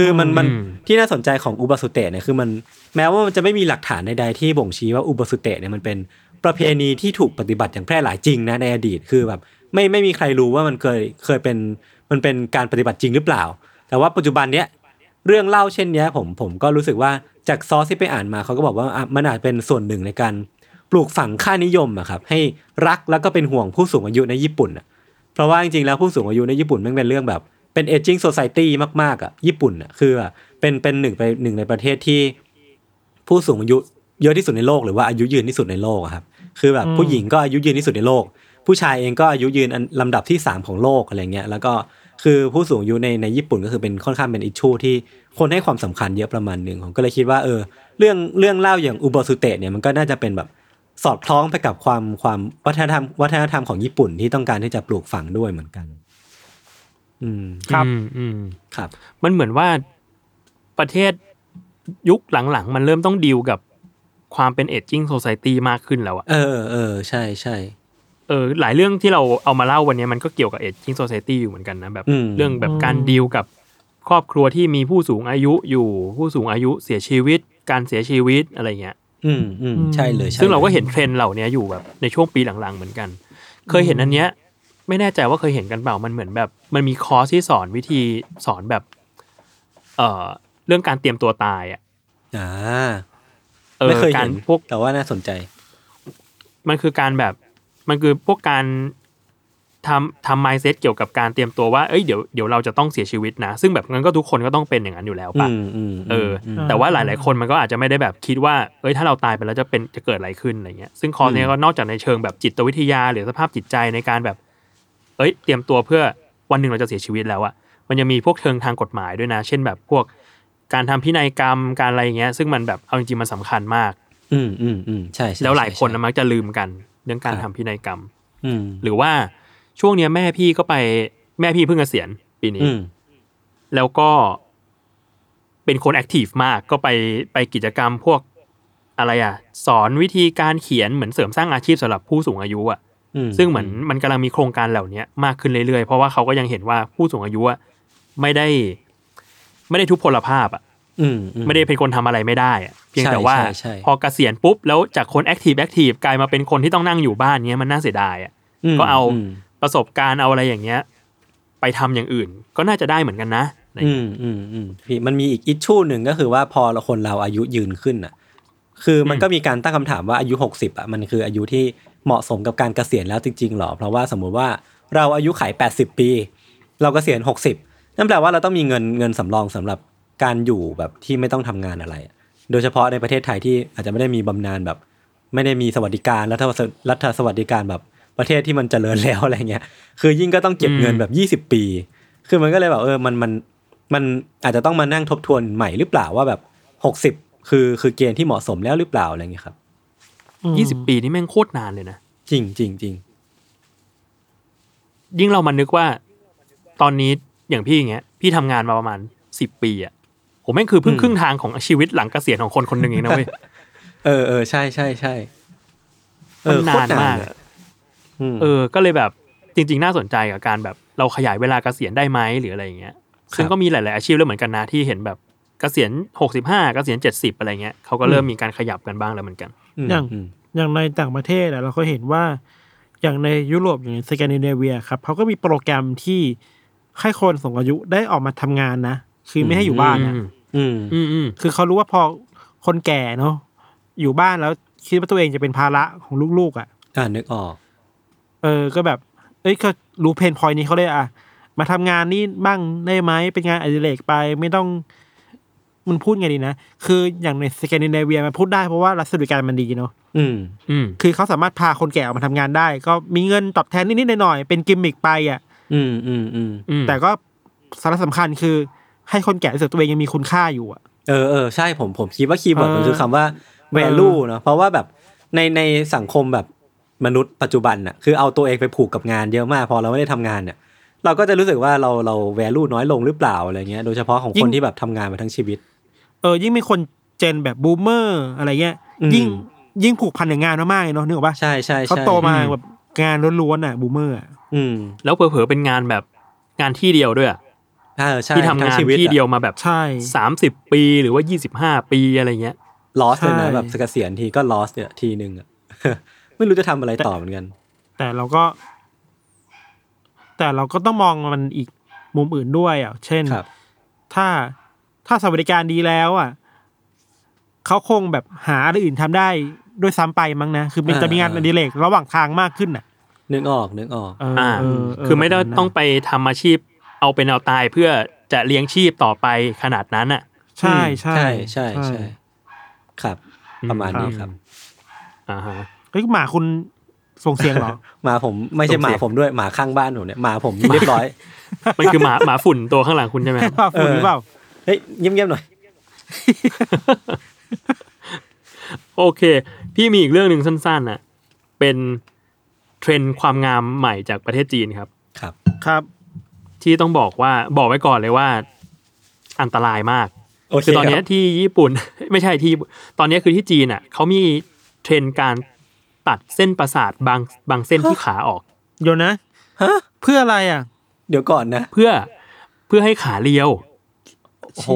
คือมันมันอืมที่น่าสนใจของอุบาสุเตะเนี่ยคือมันแม้ว่ามันจะไม่มีหลักฐานใดๆที่บ่งชี้ว่าอุบาสุเตะเนี่ยมันเป็นประเพณีที่ถูกปฏิบัติอย่างแพร่หลายจริงนะในอดีตคือแบบไม่ไม่มีใครรู้ว่ามันเคยเคยเป็นมันเป็นการปฏิบัติจริงหรือเปล่า แต่ว่าปัจจุบันเนี้ยเรื่องเล่าเช่นเนี้ยผมผมก็รู้สึกว่าจากซอสที่ไปอ่านมาเขาก็บอกว่าอะมันอาจเป็นส่วนหนึ่งในการปลูกฝังค่านิยมอะครับให้รักแล้วก็เป็นห่วงผู้สูงอายุในญี่ปุ่นอะเพราะว่าจริงๆแล้วผู้สูงอายุในญี่ปุ่นมันเป็นเรื่องแบบ เป็น aging society มากๆอะญี่ปุ่นอะคืออะเป็นเป็นหนึ่งไปหนึ่งในประเทศที่ผู้สูงอายุเยอะที่สุดในโลกหรือว่าอายุยืนที่สุดในโลกอะครับคือแบบผู้หญิงก็อายุยืนที่สุดในโลก ผู้ชายเองก็อายุยืนอันลำดับที่สามของโลกอะไรเงี้ยแล้วก็คือผู้สูงอายุในในญี่ปุ่นก็คือเป็นค่อนข้างเป็นอิชชูที่คนให้ความสำคัญเยอะประมาณหนึ่งผมก็เลยคิดว่าเออเรื่องเรื่องเล่าอย่างอุโบสุเตะเนี่ยมันก็น่าจะเป็นแบบสอดคล้องไปกับความความวัฒนธรรมวัฒนธรรมของญี่ปุ่นที่ต้องการที่จะปลูกฝังด้วยเหมือนกัน อืมครับอืมอืมครับ มันเหมือนว่าประเทศยุคหลังๆ มันเริ่มต้องดีลกับความเป็นเอจจิ้งโซซ i ตี้มากขึ้นแล้วอะเออเออใช่ใช่เออหลายเรื่องที่เราเอามาเล่าวันนี้มันก็เกี่ยวกับเอจจิ้งโซซ i ตี้อยู่เหมือนกันนะแบบอืมเรื่องแบบการดีลกับครอบครัวที่มีผู้สูงอายุอยู่ผู้สูงอายุเสียชีวิต การเสียชีวิตอะไรเงี้ย อืมอืมใช่เลยใช่ซึ่งเราก็เลยเห็นเทรนด์เหล่านี้อยู่แบบในช่วงปีหลังๆเหมือนกัน เคยเห็นอันเนี้ย ไม่แน่ใจว่าเคยเห็นกันเปล่ามันเหมือนแบบ มันมีคอร์สที่สอนวิธีสอนแบบ เอ่อ เรื่องการเตรียมตัวตายอะอ่าเออไม่เคยกาเห็รนพวกแต่ว่าน่าสนใจ มันคือการแบบมันคือพวกการทำทำ mindset เกี่ยวกับการเตรียมตัวว่า เอ้ยเดี๋ยวเดี๋ยวเราจะต้องเสียชีวิตนะ ซึ่งแบบงั้นก็ทุกคนก็ต้องเป็นอย่างนั้นอยู่แล้วอืปะมอืมเอออมแต่ว่าหลาย ๆ คนมันก็อาจจะไม่ได้แบบคิดว่า เอ้ยถ้าเราตายไปแล้วจะเป็นจะเกิดอะไรขึ้นอะไรเงี้ย ซึ่งคอร์สเนี้ยก็นอกจากในเชิงแบบจิตวิทยา หรือสภาพจิตใจในการแบบ เอ้ยเตรียมตัวเพื่อวันหนึ่งเราจะเสียชีวิตแล้วอะมันยังมีพวกเชิงทางกฎหมายด้วยนะ เช่นแบบพวกการทำพินัยกรรมการอะไรเงี้ย ซึ่งมันแบบเอาจริงๆมันสำคัญมาก อืมอืมอืมใช่ใช่แล้วหลายคนใช่นะมักจะลืมกันเรื่องการครัทำบพินัยกรรม อืมหรือว่าช่วงเนี้ยแม่พี่ก็ไปแม่พี่เพิ่งเกษียณปีนี้อืมแล้วก็เป็นคนแอคทีฟมากก็ไปไปกิจกรรมพวกอะไรอะ สอนวิธีการเขียนเหมือนเสริมสร้างอาชีพสำหรับผู้สูงอายุอะอืม ซึ่งเหมือนมันกำลังมีโครงการเหล่านี้มากขึ้นเรื่อยๆ เพราะว่าเขาก็ยังเห็นว่าผู้สูงอายุอะไม่ได้ ไม่ได้ทุพพลภาพอะอืมอืม ไม่ได้เป็นคนทำอะไรไม่ได้อะเพียงใช่แต่ว่าใช่ใช่พอเกษียณปุ๊บแล้วจากคน active active กลายมาเป็นคนที่ต้องนั่งอยู่บ้านเนี้ยมันน่าเสียดายอะมก็เอามประสบการณ์เอาอะไรอย่างเงี้ย ไปทำอย่างอื่น ก็น่าจะได้เหมือนกันนะอะไรอย่างเงี้ยอืมอืมอืมพี่มันมีอีก issue หนึ่งก็คือว่าพอเราคนเราอายุยืนขึ้นอะ คือมันอืมก็มีการตั้งคำถามว่าอายุหกสิบอะมันคืออายุที่ เหมาะสมกับการเกษียณแล้วจริงๆหรอ เพราะว่าสมมุติว่าเราอายุขัยแปดสิบปี เราเกษียณหกสิบนั่นแปลว่าเราต้องมีเงินเงินสำรองสำหรับการอยู่แบบที่ไม่ต้องทำงานอะไรอะโดยเฉพาะในประเทศไทยที่อาจจะไม่ได้มีบำนาญแบบ ไม่ได้มีสวัสดิการรัฐสรัฐสวัสดิการแบบประเทศที่มันเจริญแล้วอะไรเงี้ย คือยิ่งก็ต้องเก็บเงินแบบยี่สิบปี คือมันก็เลยแบบเออมันมันมันอาจจะต้องมานั่งทบทวนใหม่หรือเปล่าว่าแบบหกสิบคือคือเกณฑ์ที่เหมาะสมแล้วหรือเปล่าอะไรเงี้ยครับอืม ยี่สิบปีนี่แม่งโคตรนานเลยนะ จริงจริงจริงยิ่งเรามานึกว่า ตอนนี้อย่างพี่อย่างเงี้ย พี่ทำงานมาประมาณสิบปีอะผมแม่งคือเพิ่งครึ่งทางของชีวิตหลังเกษียณของคนคนหนึ่งเองนะเว้ยเออเออใช่ใช่ใช่เอมันอโคตรนานมากเลยอะมเออ ก็เลยแบบจริง ๆ น่าสนใจกับการแบบเราขยายเวลาเกษียณได้ไหมหรืออะไรอย่างเงี้ยซึ่งก็มีหลาย ๆ อาชีพแล้วเหมือนกันนะที่เห็นแบบเกษียณหกสิบห้าเกษียณเจ็ดสิบอะไรเงี้ยเขาก็เริ่มมีการขยับกันบ้างแล้วเหมือนกันม อย่างอืมอย่างในต่างประเทศอะเราก็เห็นว่า อย่างในยุโรปอย่างในสแกนดิเนเวียครับเขาก็มีโปรแกรมที่ให้คนสูงอายุได้ออกมาทำงานนะคือไม่ให้อยู่บ้านนะอืมอืมอืมอืมคือเขารู้ว่าพอคนแก่เนาะอยู่บ้านแล้วคิดว่าตัวเองจะเป็นภาระของลูกๆอะอ่านึกออก เออก็แบบ เอ้ยก็รู้เพนพอยนี้เขาเลยอะมาทำงานนี่บ้างได้ไหมเป็นงานอดิเรกไปไม่ต้อง มันพูดไงดีนะ คืออย่างในสแกนดิเนเวียมันพูดได้เพราะว่ารัฐสวัสดิการมันดีเนาะอืมอืมคือเขาสามารถพาคนแก่ออกมาทำงานได้ ก็มีเงินตอบแทนนิดๆหน่อยๆเป็นกิมมิกไปอะอืมอืมอืมอืมแต่ก็สาระสำคัญคือ ให้คนแก่รู้สึกตัวเองยังมีคุณค่าอยู่อะเออเออใช่ผมผมคิดว่า keyword เออมันคือคำว่า value เนอะเพราะว่าแบบในในสังคมแบบมนุษย์ปัจจุบันน่ะคือเอาตัวเองไปผูกกับงานเยอะมาก พอเราไม่ได้ทำงานเนี่ยเราก็จะรู้สึกว่าเราเรา value น้อยลงหรือเปล่าอะไรเงี้ยโดยเฉพาะของคนที่แบบทำงานมาทั้งชีวิต เออยิ่งมีคน gen แบบ boomer อะไรเงี้ยอืมยิ่งยิ่งผูกพันกับงานมากๆเลยเนาะนึกออกปะใช่ใช่เขาใช่โตมาแบบงานล้วนๆอะ boomer อะอืม แล้วเผลอๆเป็นงานแบบงานที่เดียวด้วยอะเออใช่ที่ทำงานทั้ชีวิตที่เดียวมาแบบใช่สามสิบปีหรือว่ายี่สิบห้าปีอะไรเงี้ยลอสเลยนะใช่แบบเกษียณทีก็ลอสเนี่ยทีหนึ่งอะไม่รู้จะทำอะไรต่อเหมือนกัน แต่เราก็ แต่เราก็ต้องมองมันอีกมุมอื่นด้วยอะ เช่นครับถ้า ถ้าสวัสดิการดีแล้วอะเขาคงแบบหาอะไรอื่นทำได้ด้วยซ้ำไปมั้งนะ คือมันจะมีงานอดิเรกระหว่างทางมากขึ้นอะนึกออกนึกออกเอออ่าเเคือไม่ได้แบบนั้นนะต้องไปทำอาชีพ เอาเป็นเอาตายเพื่อจะเลี้ยงชีพต่อไปขนาดนั้นอะใช่ใช่ใช่ใช่ใช่ครับ ประมาณนี้ครับอ่าฮะเฮ้ยหมาคุณส่งเสียงเหรอหมาผมไม่ใช่ส่งหมาเสียงผมด้วยหมาข้างบ้านผมเนี่ยหมาผมเรียบร้อย มันคือหมาหมาฝุ่นตัวข้างหลังคุณใช่ไหมครับหมาคุณหรือเปล่า เฮ้ยเงียบๆหน่อย โอเค พี่มีอีกเรื่องหนึ่งสั้นๆน่ะ เป็นเทรนด์ความงามใหม่จากประเทศจีนครับ ครับ ครับ ที่ต้องบอกว่าบอกไว้ก่อนเลยว่า อันตรายมากโอเคคือตอนเนี้ยรับที่ญี่ปุ่น ไม่ใช่ที่ญี่ปุ่นตอนเนี้ยคือที่จีนอะเขามีเทรนด์การตัดเส้นประสาทบางบางเส้นที่ขาออก เดี๋ยวนะ ฮะ เพื่ออะไรอะ เดี๋ยวก่อนนะ เพื่อเพื่อให้ขาเรียว โอ้โห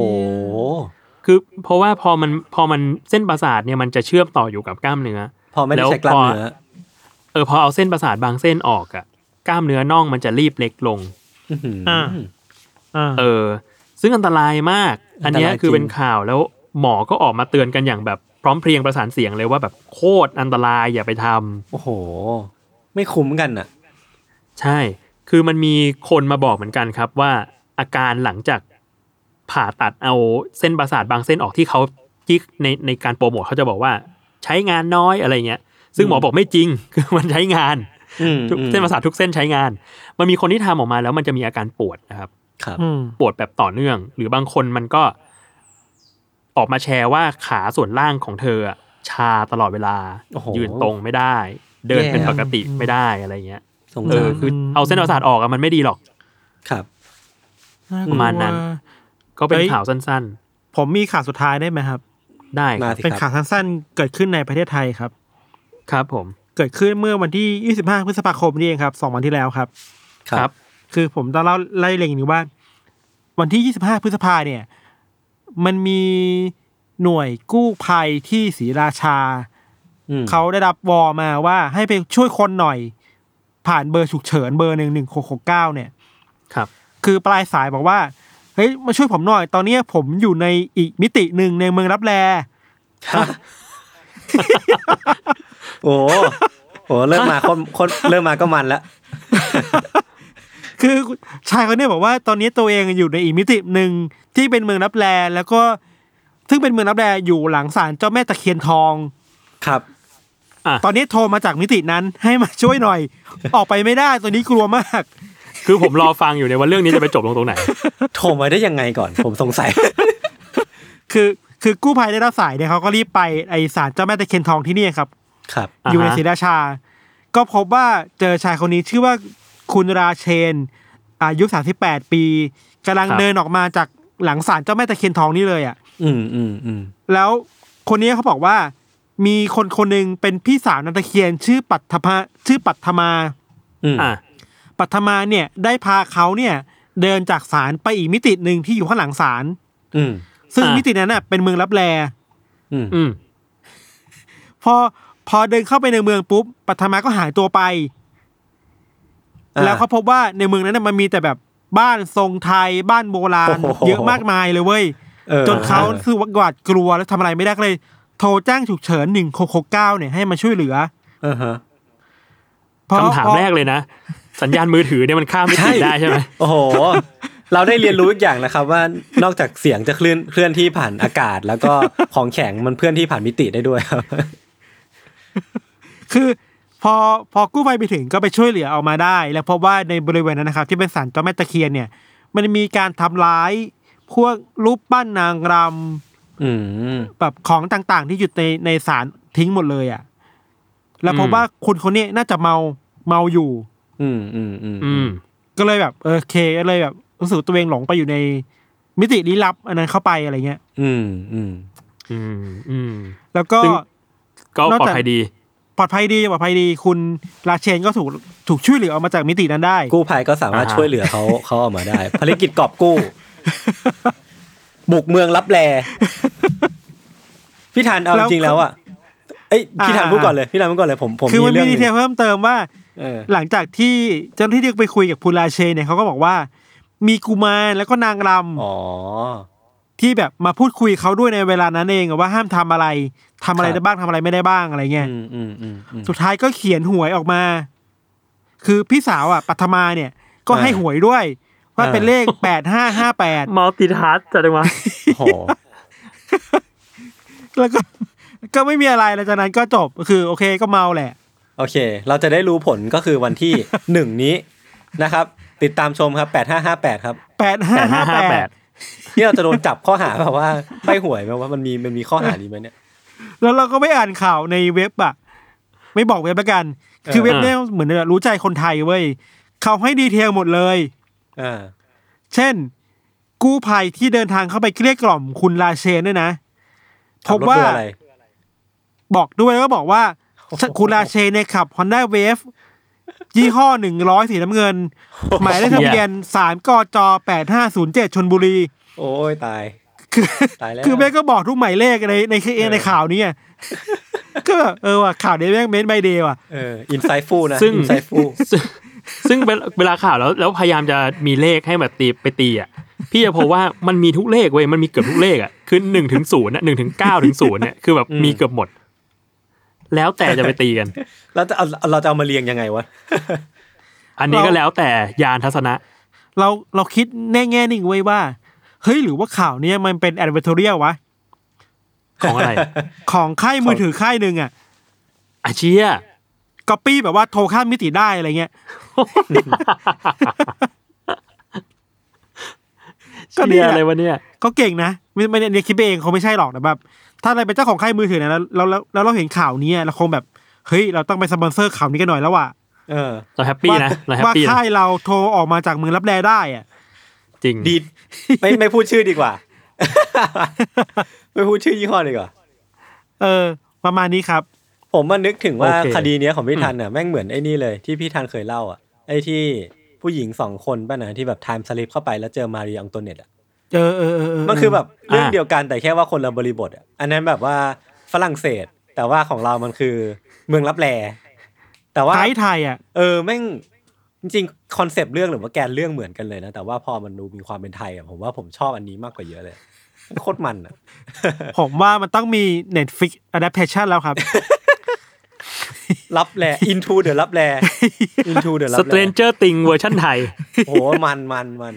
คือเพราะว่าพอมันพอมันเส้นประสาทเนี่ยมันจะเชื่อมต่ออยู่กับกล้ามเนื้อ พอไม่ได้แล้วใช้กล้ามพอเนื้อเออพอเอาเส้นประสาทบางเส้นออกอะกล้ามเนื้อน่องมันจะรีบเล็กลงอื้อหืออ่าอ่าเออ ซึ่งอันตรายมาก อันเนี้ยอันตรายคือเป็นจริงข่าวแล้วหมอก็ออกมาเตือนกันอย่างแบบพร้อมเพรียงประสานเสียงเลยว่าแบบโคตรอันตรายอย่าไปทำโอ้โห ไม่คุ้มกันอะใช่ คือมันมีคนมาบอกเหมือนกันครับว่าอาการหลังจาก ผ่าตัดเอาเส้นประสาทบางเส้นออกที่เขาที่ในในการโปรโมทเขาจะบอกว่า ใช้งานน้อยอะไรเงี้ย ซึ่งหมอบอกไม่จริงคือมันใช้งานอืมทุกอืมเส้นประสาททุกเส้นใช้งาน มันมีคนที่ทำออกมาแล้วมันจะมีอาการปวดนะครับ ครับอืมปวดแบบต่อเนื่อง หรือบางคนมันก็ ออกมาแชร์ว่าขาส่วนล่างของเธออะชาตลอดเวลาโอ้โหยืนตรงไม่ได้ เดินแย่เป็นปกติไม่ได้อะไรเงี้ยสงเอสาอรคือเอาเส้นประสาทออกอะมันไม่ดีหรอก ครับประมาณนั้น ก็เป็นเอ้ยข่าวสั้นผมมีข่าวสุดท้ายได้ไหมครับๆได้คมารับสิเป็นคข่ารับวสั้นๆ เกิดขึ้นในประเทศไทยครับ ครับผม เกิดขึ้นเมื่อวันที่ 25 พฤษภาคมนี่เองครับสองวันที่แล้วครับ ครับ คือผมต้องเล่าไล่เรียงอย่างนี้ว่า วันที่ 25 พฤษภาเนี่ย มันมีหน่วยกู้ภัยที่ศรีราชาอืมเขาได้รับวอมาว่าให้ไปช่วยคนหน่อย ผ่านเบอร์ฉุกเฉินเบอร์หนึ่งหนึ่งหกหกเก้าเนี่ย ครับ คือปลายสายบอกว่า เฮ้ยมาช่วยผมหน่อย ตอนเนี้ยผมอยู่ในอีกมิติหนึ่งในเมืองรับแลโอ้โหโอ้โหเริ่มมาคนคนเริ่มมาก็มันแล้วคือชายคนเนี้ยบอกว่าตอนนี้ตัวเองอยู่ในอีกมิติหนึ่งที่เป็นเมืองรับแลแล้วก็ ซึ่งเป็นเมืองรับแลอยู่หลังศาลเจ้าแม่ตะเคียนทองครับตอนนี้โทรมาจากมิตินั้นให้มาช่วยหน่อย ออกไปไม่ได้ตัวนี้กลัวมาก คือผมรอฟังอยู่ในว่าเรื่องนี้จะไปจบลงตรงไหนโทรมาได้ยังไงก่อน ผมสงสัย คือคือกู้ภัยได้รับสายเนี่ยเขาก็รีบไปไอศาลเจ้าแม่ตะเคียนทองที่นี่ครับ ครับอ่าฮะอยู่ในศรีราชา ก็พบว่าเจอชายคนนี้ชื่อว่าคุณราเชน อายุ38ปีกำลังเดินออกมาจากหลังศาลเจ้าแม่ตะเคียนทองนี่เลยอะ อืมอืมอืมแล้วคนนี้เขาบอกว่า มีคนคนหนึ่งเป็นพี่สาวนันตะเคียน ชื่อปัทมาชื่อปัทมา อืมอะ ปัทมาเนี่ยได้พาเขาเนี่ยเดินจากศาลไปอีกมิติหนึ่งที่อยู่ข้างหลังศาลอืมซึ่งมิตินั้นน่ะเป็นเมืองรับแลอืมอืมพอพอเดินเข้าไปในเมืองปุ๊บปัทมาก็หายตัวไปอ่าแล้วเขาพบว่าในเมืองนั้นนะมันมีแต่แบบบ้านทรงไทยบ้านโบราณโอ้โหเยอะมากมายเลยเว้ยออจนเขาคือหวาดกลัวแล้วทำอะไรไม่ได้ก็เลย โทรแจ้งฉุกเฉินหนึ่งหกหกเก้าเนี่ยให้มาช่วยเหลือเออฮะเพระคำถามแรกเลยนะ สัญญาณมือถือเนี่ยมันข้ามไม่ติดใช่ได้ใช่ไหมโอ้โห เราได้เรียนรู้อีกอย่างนะครับ ว่านอกจากเสียงจะเคลื่อนเคลื่อนที่ผ่านอากาศ แล้วก็ของแข็งมันเคลื่อนที่ผ่านมิติได้ด้วยครับ คือพอพอกู้ภัยไปถึงก็ไปช่วยเหลือออกมาได้ แล้วพบว่าในบริเวณนั้นนะครับ ที่เป็นศาลเจ้าแม่ตะเคียนเนี่ย มันมีการทำร้ายพวกรูปปั้นนางรอืมำแบบของต่างๆ ที่อยู่ในในศาลทิ้งหมดเลยอะ แล้วพบว่าคนคนนี้น่าจะเมาเมาอยู่ อืมอืมอืมอืมก็เลยแบบเออโอเคก็เลยแบบรู้สึกตัวเองหลงไปอยู่ในมิติลี้ลับ อันนั้นเข้าไปอะไรเงี้ย อืมอืมอืมอืมแล้วก็ซึ่งก็นอกปลอจากดภัยดี ปลอดภัยดีปลอดภัยดี คุณราเชนก็ถูกถูกช่วยเหลือออกมาจากมิตินั้นได้ กู้ภัยก็สามารถอ่าฮะช่วยเหลือเขาเขาออกมาได้ ภารกิจกอบกู้ บุกเมืองรับแลพี่ธันเอาแล้จวริงๆแล้วอะเอ้ยพี่ธันอ่าพูดก่อนเลยพี่ธันพูดก่อนเลยผมผมคือมันเรื่มีองหดีนึ่งเทลเพิ่มเติมว่าเออ หลังจากที่เจ้าหน้าที่ที่ไปคุยกับคุณราเชนเนี่ยเขาก็บอกว่า มีกุมารแล้วก็นางรอ๋อำที่แบบมาพูดคุยเขาด้วยในเวลานั้นเองอะว่าห้ามทำอะไรทำอะไรได้บ้างทำอะไรไม่ได้บ้างอะไรเงี้ยอืมอืมอืมอืมสุดท้ายก็เขียนหวยออกมา คือพี่สาวอะปัทมาเนี่ย ก็อ่าให้หวยด้วยว่าอ่าเป็นเลขแปดห้าห้าแปดมัลติทัสจังวะโหแล้วก็ก็ไม่มีอะไรแล้วจากนั้นก็จบคือ โอเคก็เมาแหละ โอเค เราจะได้รู้ผลก็คือวันที่หนึ่งนี้นะครับ ติดตามชมครับแปดห้าห้าแปดครับแปดห้าห้าแปด8558ที่เราจะโดนจับข้อหาแบบว่าใบหวยไหมว่ามันมีมันมีข้อหานี้ไหมเนี่ย แล้วเราก็ไม่อ่านข่าวในเว็บอะ ไม่บอกเว็บแล้วกัน คือเออเว็บเนี่ยเหมือนรู้ใจคนไทยเว้ยเขาให้ดีเทลหมดเลยอ่าเช่น กู้ภัยที่เดินทางเข้าไปเกลี้ยกล่อมคุณลาเชนด้วยนะพขับบรถว่าเพื่ออะไรบอกด้วยก็บอกว่า คุณลาเชนเนี่ยขับ Honda Wave ยี่ห้อหนึ่งร้อยสีน้ำเงิน หมายเลขทะเบียนสามกจแปดห้าศูนย์เจ็ดชนบุรี โอ้ยตาย คือตายแล้วคือแม่งก็บอกทุกหมายเลขในในในในข่าวนี้อะก็แบบเออว่ะข่าวนี้แม่งเม้นใบเดย์ว่ะเอออินไซฟูนะซึ่งอินไซฟูซึ่งซึ่งเวลาเวลาข่าวแล้วแล้วพยายามจะมีเลขให้แบบตีไปตีอะพี่จะพบว่ามันมีทุกเลขเว้ยมันมีเกือบทุกเลขอะคือหนึ่งถึงศูนย์หนึ่งถึงเก้าถึงศูนย์เนี่ยคือแบบมีเกือบหมด แล้วแต่จะไปตีกันเราจะเอาเราจะเอามาเรียงยังไงวะ อันนี้ก็แล้วแต่ญาณทัศนะ เราเราคิดแง่แง่ๆหนึ่งเว้ยว่า เฮ้ยหรือว่าข่าวเนี้ยมันเป็น advertorial วะ ของอะไร ของค่ายมือถือค่ายหนึ่งอะอาเชียก๊อปปี้แบบว่าโทรข้ามมิติได้อะไรเงี้ย ก็ก็เนี่เนี่ยยอะไรวะเนี่ยก็เก่งนะไม่ไม่ได้คิดไปเองเขาไม่ใช่หรอกแต่แบบถ้าอะไรเป็นเจ้าของค่ายมือถือนะแล้วแล้วแล้วแล้วเราเห็นข่าวนี้เราคงแบบเฮ้ยเราต้องไปสปอนเซอร์ข่าวนี้กันหน่อยแล้วว่ะเออเราแฮปปี้ว่านะเราแฮปว่าปี้นะค่ายเราโทรออกมาจากเมืองรับแลได้อะจริงดีไม่ไม่พูดชื่อดีกว่า ไม่พูดชื่อยี่ห้อดีกว่า เออ ประมาณนี้ครับ ผมมานึกถึงว่าโอเคคดีเนี้ยของพี่ทันน่ะแม่งเหมือนไอ้นี่เลย ที่พี่ทันเคยเล่าอะไอ้ที่ ผู้หญิงสองคนป่ะนะที่แบบ time slip เข้าไปแล้วเจอมารีอังโตเนตอะเออเออเออเมันคือแบบเรื่องอ่าเดียวกันแต่แค่ว่าคนละบริบทอะอันนั้นแบบว่าฝรั่งเศส แต่ว่าของเรามันคือเมืองรับแลแต่ว่าไทยไทยอะเออแม่งจริงๆ concept เรื่องหรือว่าแกนเรื่องเหมือนกันเลยนะ แต่ว่าพอมันดูมีความเป็นไทยอะผมว่าผมชอบอันนี้มากกว่าเยอะเลยโคตรมันอะผมว่ามันต้องมี Netflix adaptation แล้วครับ รับแล into the รับแล into the รับสแล เตรนเจอร์ติงเวอร์ชันไทย โอ้โหมันมันมัน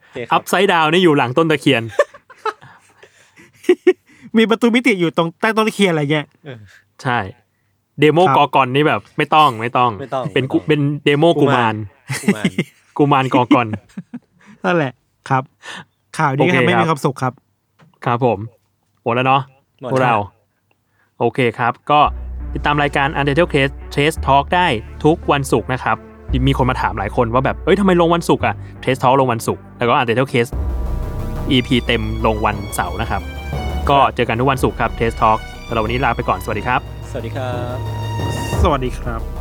โอเคคอัรับพไซด์ดาวนี่อยู่หลังต้นตะเคียน มีประตูมิติอยู่ตรงใต้ต้นตะเคียนอะไรเงี้ย ใช่ เดโมครับ กอกอนนี่แบบ ไม่ต้องไม่ต้อง ไม่ต้องเป็นกุไม่ต้อง เป็นเดโมกุมาร กุมารกุมารกอกอน นั่นแหละครับ ข่าวนี้ก็โอเคทำให้ครับมีความสุขครับ ครับผมหมดแล้วเนาะหมดพวกเรา โอเคครับ ก็ ติดตามรายการ Untitled Case Trace Talk ได้ทุกวันศุกร์นะครับ มีคนมาถามหลายคนว่าแบบ เอ้ยทำไมลงวันศุกร์อะ Trace Talk ลงวันศุกร์ แล้วก็ Untitled Case EP เต็มลงวันเสาร์นะครับ ก็เจอกันทุกวันศุกร์ครับ Trace Talk สำหรับวันนี้ลาไปก่อน สวัสดีครับ สวัสดีครับ สวัสดีครับ